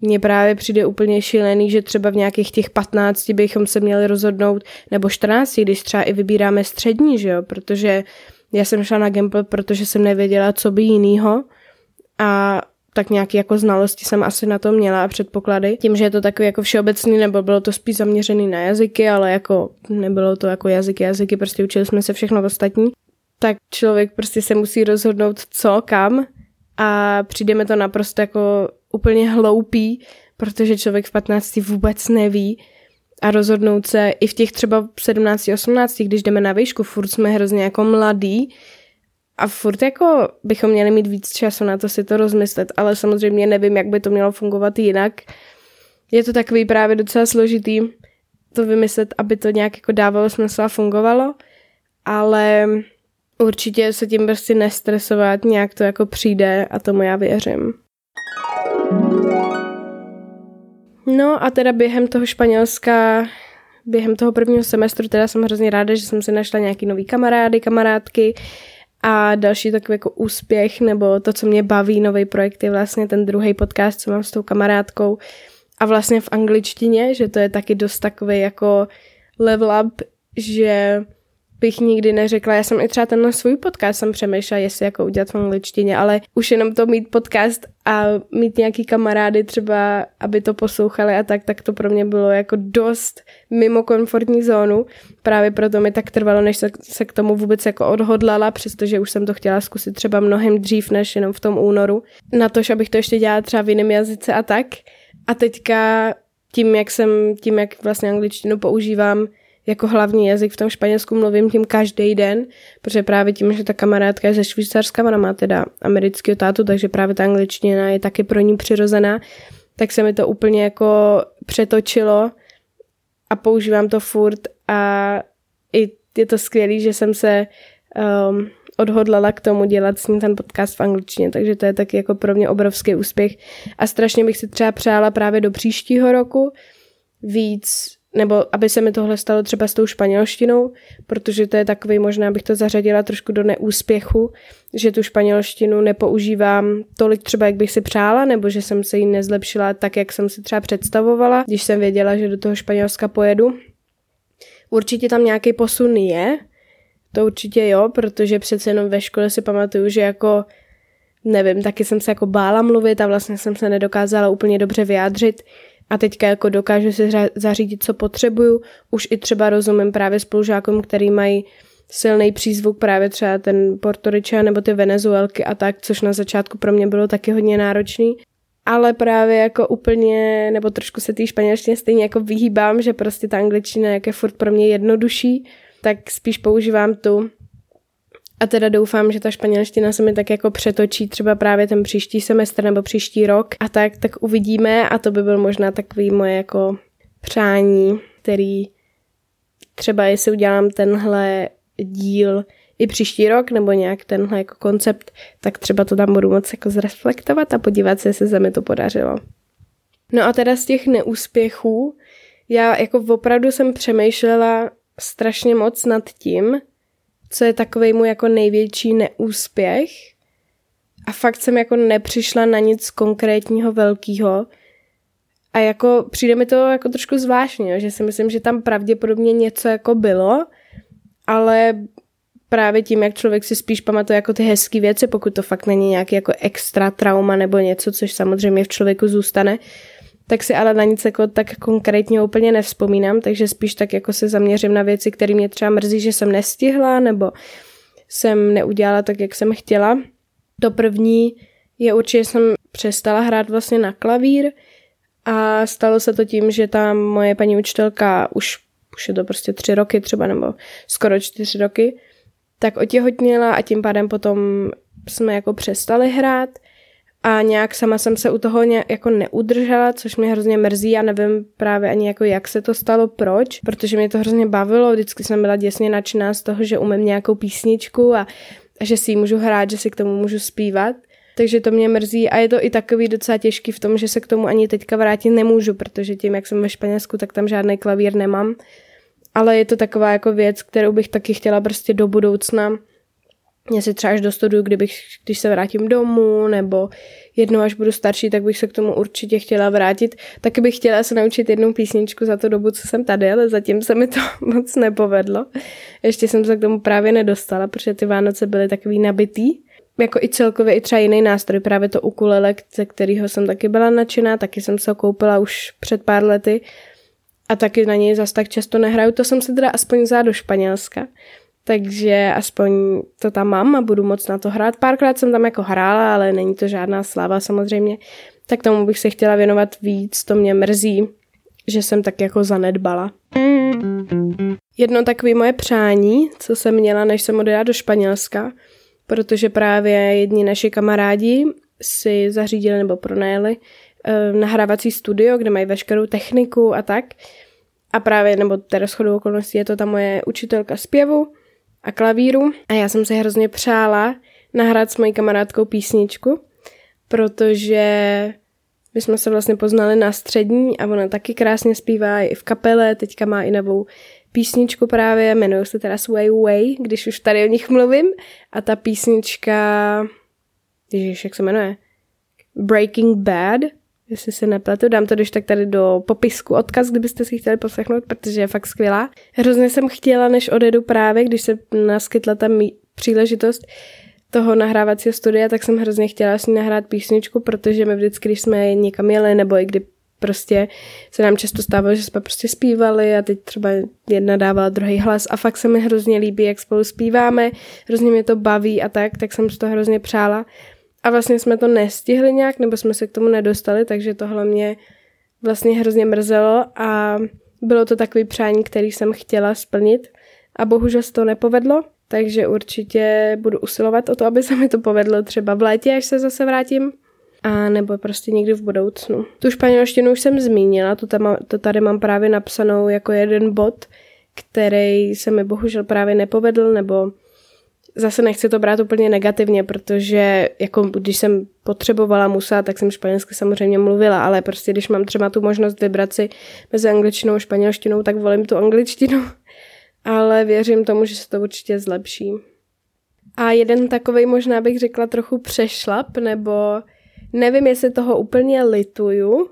mně právě přijde úplně šílený, že třeba v nějakých těch 15 bychom se měli rozhodnout, nebo 14, když třeba i vybíráme střední, že jo, protože já jsem šla na Gamble, protože jsem nevěděla, co by jinýho a tak nějaký jako znalosti jsem asi na to měla a předpoklady. Tím, že je to takový jako všeobecný, nebo bylo to spíš zaměřený na jazyky, ale jako nebylo to jako jazyky, jazyky, prostě učili jsme se všechno ostatní. Tak člověk prostě se musí rozhodnout co, kam a přijde mi to naprosto jako úplně hloupý, protože člověk v 15 vůbec neví a rozhodnout se i v těch třeba 17, 18, když jdeme na výšku, furt jsme hrozně jako mladí, a furt jako bychom měli mít víc času na to si to rozmyslet, ale samozřejmě nevím, jak by to mělo fungovat jinak. Je to takový právě docela složitý to vymyslet, aby to nějak jako dávalo smysl a fungovalo, ale určitě se tím prostě nestresovat, nějak to jako přijde a tomu já věřím. No a teda během toho Španělska, během toho prvního semestru, teda jsem hrozně ráda, že jsem si našla nějaký nový kamarády, kamarádky, a další takový jako úspěch, nebo to, co mě baví, nový projekt je vlastně ten druhý podcast, co mám s tou kamarádkou. A vlastně v angličtině, že to je taky dost takový jako level up, že bych nikdy neřekla, já jsem i třeba tenhle svůj podcast jsem přemýšlela, jestli jako udělat v angličtině, ale už jenom to mít podcast a mít nějaký kamarády třeba, aby to poslouchali a tak, tak to pro mě bylo jako dost mimo komfortní zónu. Právě proto mi tak trvalo, než se, se k tomu vůbec jako odhodlala, přestože už jsem to chtěla zkusit třeba mnohem dřív, než jenom v tom únoru. Na to, abych to ještě dělala třeba v jiném jazyce a tak. A teďka tím, jak jsem, tím, jak vlastně angličtinu používám, jako hlavní jazyk v tom Španělsku mluvím tím každý den, protože právě tím, že ta kamarádka je ze Švýcarska, ona má teda amerického tátu, takže právě ta angličtina je taky pro ní přirozená, tak se mi to úplně jako přetočilo a používám to furt a i je to skvělé, že jsem se um, odhodlala k tomu dělat s ním ten podcast v angličtině, takže to je taky jako pro mě obrovský úspěch. A strašně bych si třeba přála právě do příštího roku víc nebo aby se mi tohle stalo třeba s tou španělštinou, protože to je takový, možná abych to zařadila trošku do neúspěchu, že tu španělštinu nepoužívám tolik třeba, jak bych si přála, nebo že jsem se jí nezlepšila tak, jak jsem si třeba představovala, když jsem věděla, že do toho Španělska pojedu. Určitě tam nějaký posun je, to určitě jo, protože přece jenom ve škole si pamatuju, že jako nevím, taky jsem se jako bála mluvit a vlastně jsem se nedokázala úplně dobře vyjádřit, a teďka jako dokážu si zařídit, co potřebuju. Už i třeba rozumím právě spolužákům, který mají silný přízvuk, právě třeba ten Portoričan nebo ty Venezuelky a tak, což na začátku pro mě bylo taky hodně náročný. Ale právě jako úplně, nebo trošku se té španělštině stejně jako vyhýbám, že prostě ta angličtina jak je furt pro mě jednodušší, tak spíš používám tu a teda doufám, že ta španělština se mi tak jako přetočí třeba právě ten příští semestr nebo příští rok a tak, tak uvidíme a to by byl možná takový moje jako přání, který třeba jestli udělám tenhle díl i příští rok nebo nějak tenhle jako koncept, tak třeba to tam budu moc jako zreflektovat a podívat se, jestli se mi to podařilo. No a teda z těch neúspěchů, já jako opravdu jsem přemýšlela strašně moc nad tím, co je takový můj jako největší neúspěch. A fakt jsem jako nepřišla na nic konkrétního velkého. A jako přijde mi to jako trošku zvláštně, že si myslím, že tam pravděpodobně něco jako bylo, ale právě tím, jak člověk si spíš pamatuje jako ty hezké věci, pokud to fakt není nějaký jako extra trauma nebo něco, což samozřejmě v člověku zůstane, tak si ale na nic jako tak konkrétně úplně nevzpomínám, takže spíš tak jako se zaměřím na věci, které mě třeba mrzí, že jsem nestihla, nebo jsem neudělala tak, jak jsem chtěla. To první je určitě, jsem přestala hrát vlastně na klavír a stalo se to tím, že tam moje paní učitelka už, už je to prostě tři roky třeba, nebo skoro čtyři roky, tak otěhotněla a tím pádem potom jsme jako přestali hrát a nějak sama jsem se u toho nějak jako neudržela, což mě hrozně mrzí a nevím právě ani jako jak se to stalo, proč, protože mě to hrozně bavilo, vždycky jsem byla děsně nadšená z toho, že umím nějakou písničku a, a že si ji můžu hrát, že si k tomu můžu zpívat. takže to mě mrzí a je to i takový docela těžký v tom, že se k tomu ani teďka vrátit nemůžu, protože tím, jak jsem ve Španělsku, tak tam žádný klavír nemám. Ale je to taková jako věc, kterou bych taky chtěla prostě do budoucna si třeba až do studiu, kdybych, když se vrátím domů, nebo jednou, až budu starší, tak bych se k tomu určitě chtěla vrátit. Taky bych chtěla se naučit jednu písničku za tu dobu, co jsem tady, ale zatím se mi to moc nepovedlo. Ještě jsem se k tomu právě nedostala, protože ty Vánoce byly takový nabitý. Jako i celkově i třeba jiný nástroj, právě to ukulele, ze kterého jsem taky byla nadšená, taky jsem se ho koupila už před pár lety a taky na něj zas tak často nehraju. To jsem se teda aspoň vzala do Španělska takže aspoň to tam mám a budu moc na to hrát. Párkrát jsem tam jako hrála, ale není to žádná sláva samozřejmě. Tak tomu bych se chtěla věnovat víc, to mě mrzí, že jsem tak jako zanedbala. Jedno takové moje přání, co jsem měla, než jsem odjela do Španělska, protože právě jedni naši kamarádi si zařídili nebo pronajeli eh, nahrávací studio, kde mají veškerou techniku a tak. A právě, nebo teda shodou okolností je to ta moje učitelka zpěvu, a klavíru. A já jsem se hrozně přála nahrát s mojí kamarádkou písničku, protože my jsme se vlastně poznali na střední a ona taky krásně zpívá i v kapele, teďka má i novou písničku právě, jmenuje se teda Sway Way, když už tady o nich mluvím. A ta písnička, ježiš, jak se jmenuje? Breaking Bad, jestli se nepletu, dám to když tak tady do popisku odkaz, kdybyste si chtěli poslechnout, protože je fakt skvělá. Hrozně jsem chtěla, než odjedu právě, když se naskytla ta příležitost toho nahrávacího studia, tak jsem hrozně chtěla s ní nahrát písničku, protože my vždycky, když jsme někam jeli, nebo i kdy prostě se nám často stávalo, že jsme prostě zpívali a teď třeba jedna dávala druhý hlas a fakt se mi hrozně líbí, jak spolu zpíváme, hrozně mě to baví a tak, tak jsem si to hrozně přála. A vlastně jsme to nestihli nějak, nebo jsme se k tomu nedostali, takže tohle mě vlastně hrozně mrzelo a bylo to takový přání, který jsem chtěla splnit a bohužel se to nepovedlo, takže určitě budu usilovat o to, aby se mi to povedlo třeba v létě, až se zase vrátím, a nebo prostě někdy v budoucnu. Tu španělštinu už jsem zmínila, to, tam, to tady mám právě napsanou jako jeden bod, který se mi bohužel právě nepovedl, nebo zase nechci to brát úplně negativně, protože jako když jsem potřebovala, musela, tak jsem španělsky samozřejmě mluvila, ale prostě když mám třeba tu možnost vybrat si mezi angličtinou a španělštinou, tak volím tu angličtinu. Ale věřím tomu, že se to určitě zlepší. A jeden takový možná bych řekla trochu přešlap, nebo nevím, jestli toho úplně lituju,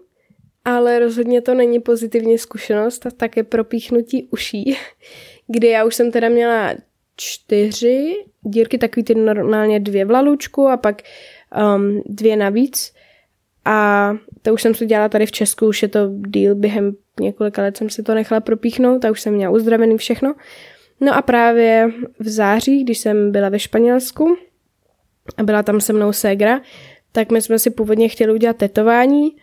ale rozhodně to není pozitivní zkušenost a také propíchnutí uší, kdy já už jsem teda měla čtyři dírky, takový ty normálně dvě v lalučku a pak um, dvě navíc. A to už jsem si dělala tady v Česku, už je to díl, během několika let jsem si to nechala propíchnout a už jsem měla uzdravený všechno. No a právě v září, když jsem byla ve Španělsku a byla tam se mnou ségra, tak my jsme si původně chtěli udělat tetování,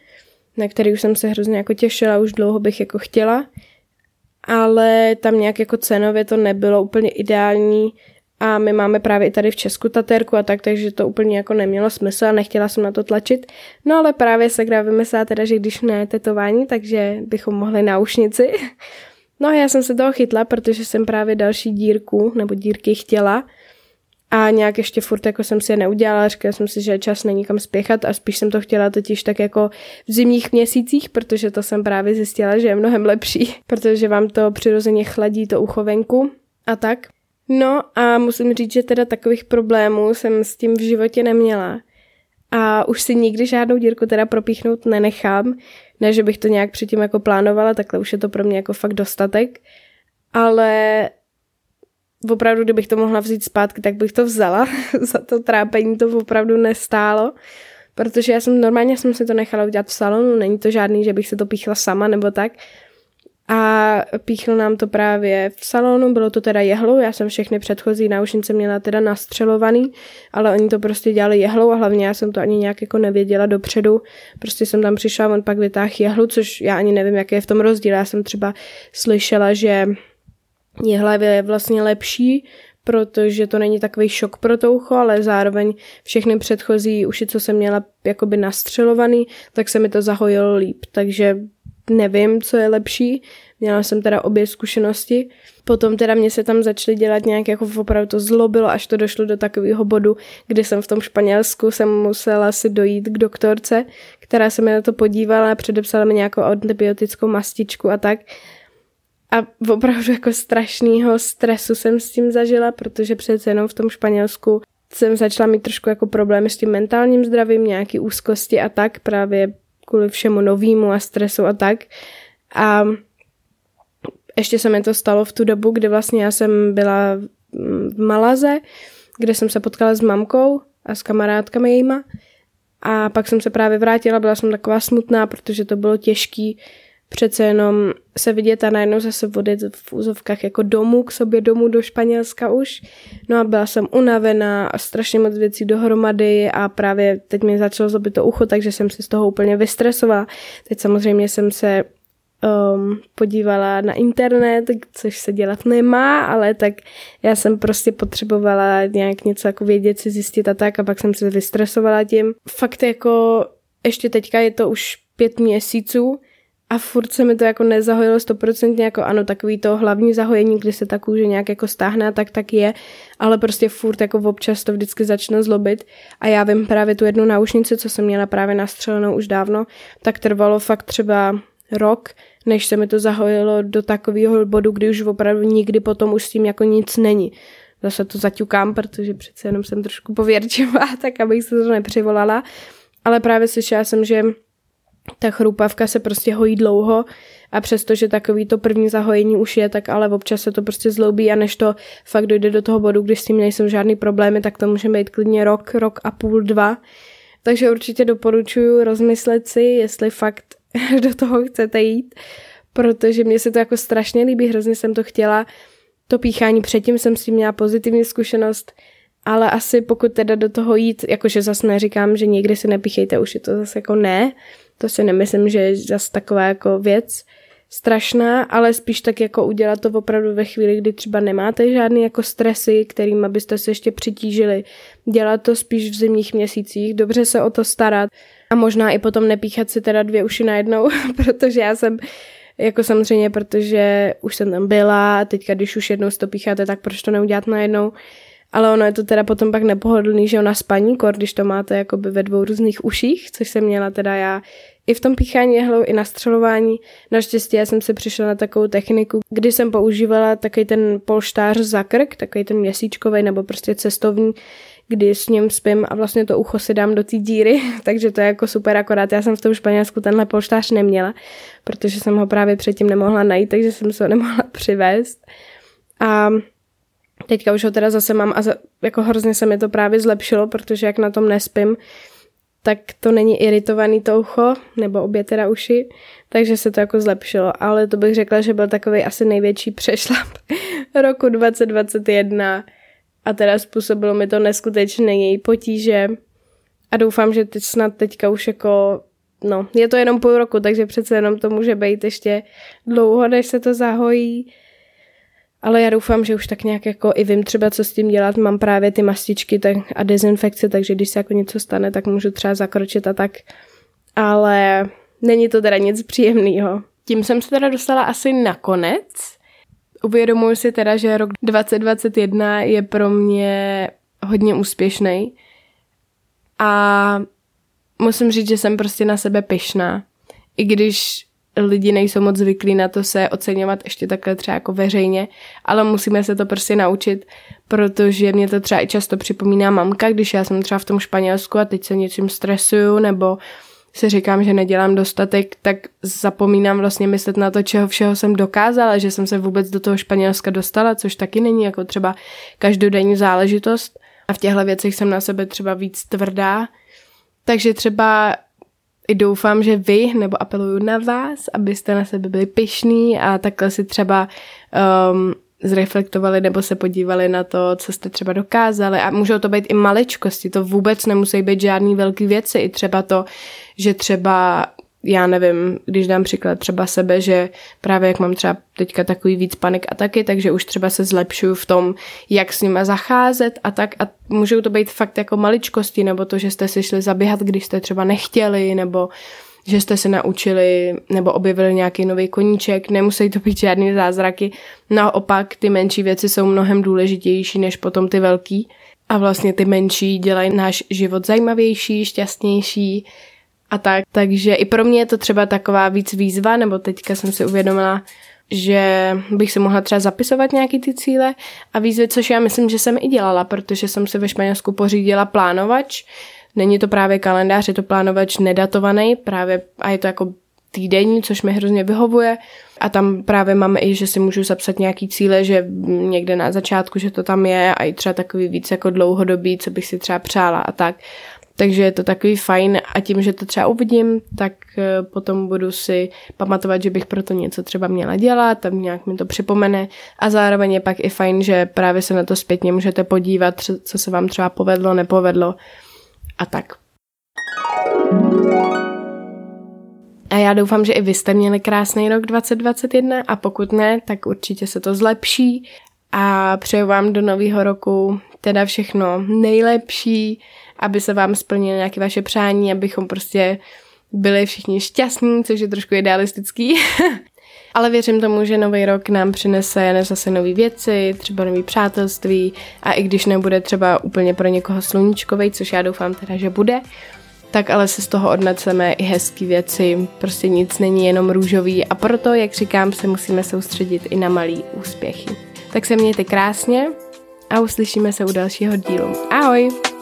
na který už jsem se hrozně jako těšila, už dlouho bych jako chtěla ale tam nějak jako cenově to nebylo úplně ideální a my máme právě i tady v Česku taterku a tak, takže to úplně jako nemělo smysl a nechtěla jsem na to tlačit. No ale právě se gra vymyslela teda, že když ne tetování, takže bychom mohli náušnici. No a já jsem se toho chytla, protože jsem právě další dírku nebo dírky chtěla a nějak ještě furt jako jsem si je neudělala, říkala jsem si, že čas není kam spěchat a spíš jsem to chtěla totiž tak jako v zimních měsících, protože to jsem právě zjistila, že je mnohem lepší, protože vám to přirozeně chladí to ucho venku a tak. No a musím říct, že teda takových problémů jsem s tím v životě neměla. A už si nikdy žádnou dírku teda propíchnout nenechám. Ne, že bych to nějak předtím jako plánovala, takhle už je to pro mě jako fakt dostatek. Ale opravdu, kdybych to mohla vzít zpátky, tak bych to vzala. Za to trápení to opravdu nestálo. Protože já jsem normálně jsem si to nechala udělat v salonu, není to žádný, že bych se to píchla sama nebo tak. A píchl nám to právě v salonu, bylo to teda jehlou, já jsem všechny předchozí náušnice měla teda nastřelovaný, ale oni to prostě dělali jehlou a hlavně já jsem to ani nějak jako nevěděla dopředu, prostě jsem tam přišla, on pak vytáhl jehlu, což já ani nevím, jaký je v tom rozdíl, já jsem třeba slyšela, že hlavě je vlastně lepší, protože to není takový šok pro to ucho, ale zároveň všechny předchozí uši, co jsem měla jakoby nastřelovaný, tak se mi to zahojilo líp, takže nevím, co je lepší. Měla jsem teda obě zkušenosti. Potom teda mě se tam začaly dělat nějak jako opravdu to zlobilo, až to došlo do takového bodu, kdy jsem v tom Španělsku jsem musela si dojít k doktorce, která se mi na to podívala a předepsala mi nějakou antibiotickou mastičku a tak. A opravdu jako strašného stresu jsem s tím zažila, protože přece jenom v tom Španělsku jsem začala mít trošku jako problémy s tím mentálním zdravím, nějaký úzkosti a tak, právě kvůli všemu novému a stresu a tak. A ještě se mi to stalo v tu dobu, kdy vlastně já jsem byla v Malaze, kde jsem se potkala s mamkou a s kamarádkami jejíma. A pak jsem se právě vrátila, byla jsem taková smutná, protože to bylo těžký přece jenom se vidět a najednou zase vodit v úzovkách jako domů k sobě domů do Španělska už. No a byla jsem unavená a strašně moc věcí dohromady a právě teď mi začalo zlobit to ucho, takže jsem se z toho úplně vystresovala. Teď samozřejmě jsem se um, podívala na internet, což se dělat nemá, ale tak já jsem prostě potřebovala nějak něco jako vědět si zjistit a tak a pak jsem se vystresovala tím. Fakt jako ještě teďka je to už pět měsíců, a furt se mi to jako nezahojilo stoprocentně, jako ano, takový to hlavní zahojení, kdy se ta kůže nějak jako stáhne, tak tak je, ale prostě furt jako občas to vždycky začne zlobit a já vím právě tu jednu náušnici, co jsem měla právě nastřelenou už dávno, tak trvalo fakt třeba rok, než se mi to zahojilo do takového bodu, kdy už opravdu nikdy potom už s tím jako nic není. Zase to zaťukám, protože přece jenom jsem trošku pověrčivá, tak abych se to nepřivolala. Ale právě slyšela jsem, že ta chrupavka se prostě hojí dlouho a přestože takový to první zahojení už je, tak ale občas se to prostě zloubí a než to fakt dojde do toho bodu, když s tím nejsou žádný problémy, tak to může být klidně rok, rok a půl, dva. Takže určitě doporučuji rozmyslet si, jestli fakt do toho chcete jít, protože mě se to jako strašně líbí, hrozně jsem to chtěla. To píchání předtím jsem s tím měla pozitivní zkušenost, ale asi pokud teda do toho jít, jakože zase neříkám, že někdy si nepíchejte už je to zase jako ne, to si nemyslím, že je zase taková jako věc strašná, ale spíš tak jako udělat to opravdu ve chvíli, kdy třeba nemáte žádný jako stresy, kterým byste se ještě přitížili. Dělat to spíš v zimních měsících, dobře se o to starat a možná i potom nepíchat si teda dvě uši najednou, protože já jsem jako samozřejmě, protože už jsem tam byla a teďka, když už jednou to pícháte, tak proč to neudělat najednou? Ale ono je to teda potom pak nepohodlný, že ona spaní kor, když to máte jakoby ve dvou různých uších, což jsem měla teda já i v tom píchání jehlou, i na střelování. Naštěstí já jsem se přišla na takovou techniku, kdy jsem používala takový ten polštář za krk, takový ten měsíčkový nebo prostě cestovní, kdy s ním spím a vlastně to ucho si dám do té díry, takže to je jako super, akorát já jsem v tom Španělsku tenhle polštář neměla, protože jsem ho právě předtím nemohla najít, takže jsem se ho nemohla přivést. A Teďka už ho teda zase mám a jako hrozně se mi to právě zlepšilo, protože jak na tom nespím, tak to není iritovaný to ucho, nebo obě teda uši, takže se to jako zlepšilo. Ale to bych řekla, že byl takový asi největší přešlap roku 2021 a teda způsobilo mi to neskutečné její potíže a doufám, že teď snad teďka už jako no, je to jenom půl roku, takže přece jenom to může být ještě dlouho, než se to zahojí ale já doufám, že už tak nějak jako i vím třeba, co s tím dělat. Mám právě ty mastičky tak, a dezinfekce, takže když se jako něco stane, tak můžu třeba zakročit a tak. Ale není to teda nic příjemného. Tím jsem se teda dostala asi nakonec. Uvědomuji si teda, že rok 2021 je pro mě hodně úspěšný. A musím říct, že jsem prostě na sebe pyšná. I když lidi nejsou moc zvyklí na to se oceňovat ještě takhle třeba jako veřejně, ale musíme se to prostě naučit, protože mě to třeba i často připomíná mamka, když já jsem třeba v tom Španělsku a teď se něčím stresuju nebo si říkám, že nedělám dostatek, tak zapomínám vlastně myslet na to, čeho všeho jsem dokázala, že jsem se vůbec do toho Španělska dostala, což taky není jako třeba každodenní záležitost. A v těchto věcech jsem na sebe třeba víc tvrdá. Takže třeba i doufám, že vy, nebo apeluju na vás, abyste na sebe byli pišní a takhle si třeba um, zreflektovali nebo se podívali na to, co jste třeba dokázali. A můžou to být i maličkosti, to vůbec nemusí být žádný velký věci, i třeba to, že třeba já nevím, když dám příklad třeba sebe, že právě jak mám třeba teďka takový víc panik a taky, takže už třeba se zlepšuju v tom, jak s nima zacházet a tak. A můžou to být fakt jako maličkosti, nebo to, že jste si šli zaběhat, když jste třeba nechtěli, nebo že jste se naučili nebo objevili nějaký nový koníček, nemusí to být žádný zázraky, naopak ty menší věci jsou mnohem důležitější než potom ty velký. A vlastně ty menší dělají náš život zajímavější, šťastnější a tak. Takže i pro mě je to třeba taková víc výzva, nebo teďka jsem si uvědomila, že bych si mohla třeba zapisovat nějaký ty cíle a výzvy, což já myslím, že jsem i dělala, protože jsem si ve Španělsku pořídila plánovač. Není to právě kalendář, je to plánovač nedatovaný, právě a je to jako týdenní, což mi hrozně vyhovuje. A tam právě máme i, že si můžu zapsat nějaký cíle, že někde na začátku, že to tam je a i třeba takový víc jako dlouhodobý, co bych si třeba přála a tak. Takže je to takový fajn a tím, že to třeba uvidím, tak eh, potom budu si pamatovat, že bych proto něco třeba měla dělat, tam nějak mi to připomene. A zároveň je pak i fajn, že právě se na to zpětně můžete podívat, co se vám třeba povedlo, nepovedlo a tak. A já doufám, že i vy jste měli krásný rok 2021 a pokud ne, tak určitě se to zlepší. A přeju vám do nového roku teda všechno nejlepší, aby se vám splnily nějaké vaše přání, abychom prostě byli všichni šťastní, což je trošku idealistický. Ale věřím tomu, že nový rok nám přinese zase nové věci, třeba nové přátelství a i když nebude třeba úplně pro někoho sluníčkový, což já doufám teda, že bude, tak ale se z toho odneceme i hezké věci, prostě nic není jenom růžový a proto, jak říkám, se musíme soustředit i na malý úspěchy. Tak se mějte krásně a uslyšíme se u dalšího dílu. Ahoj!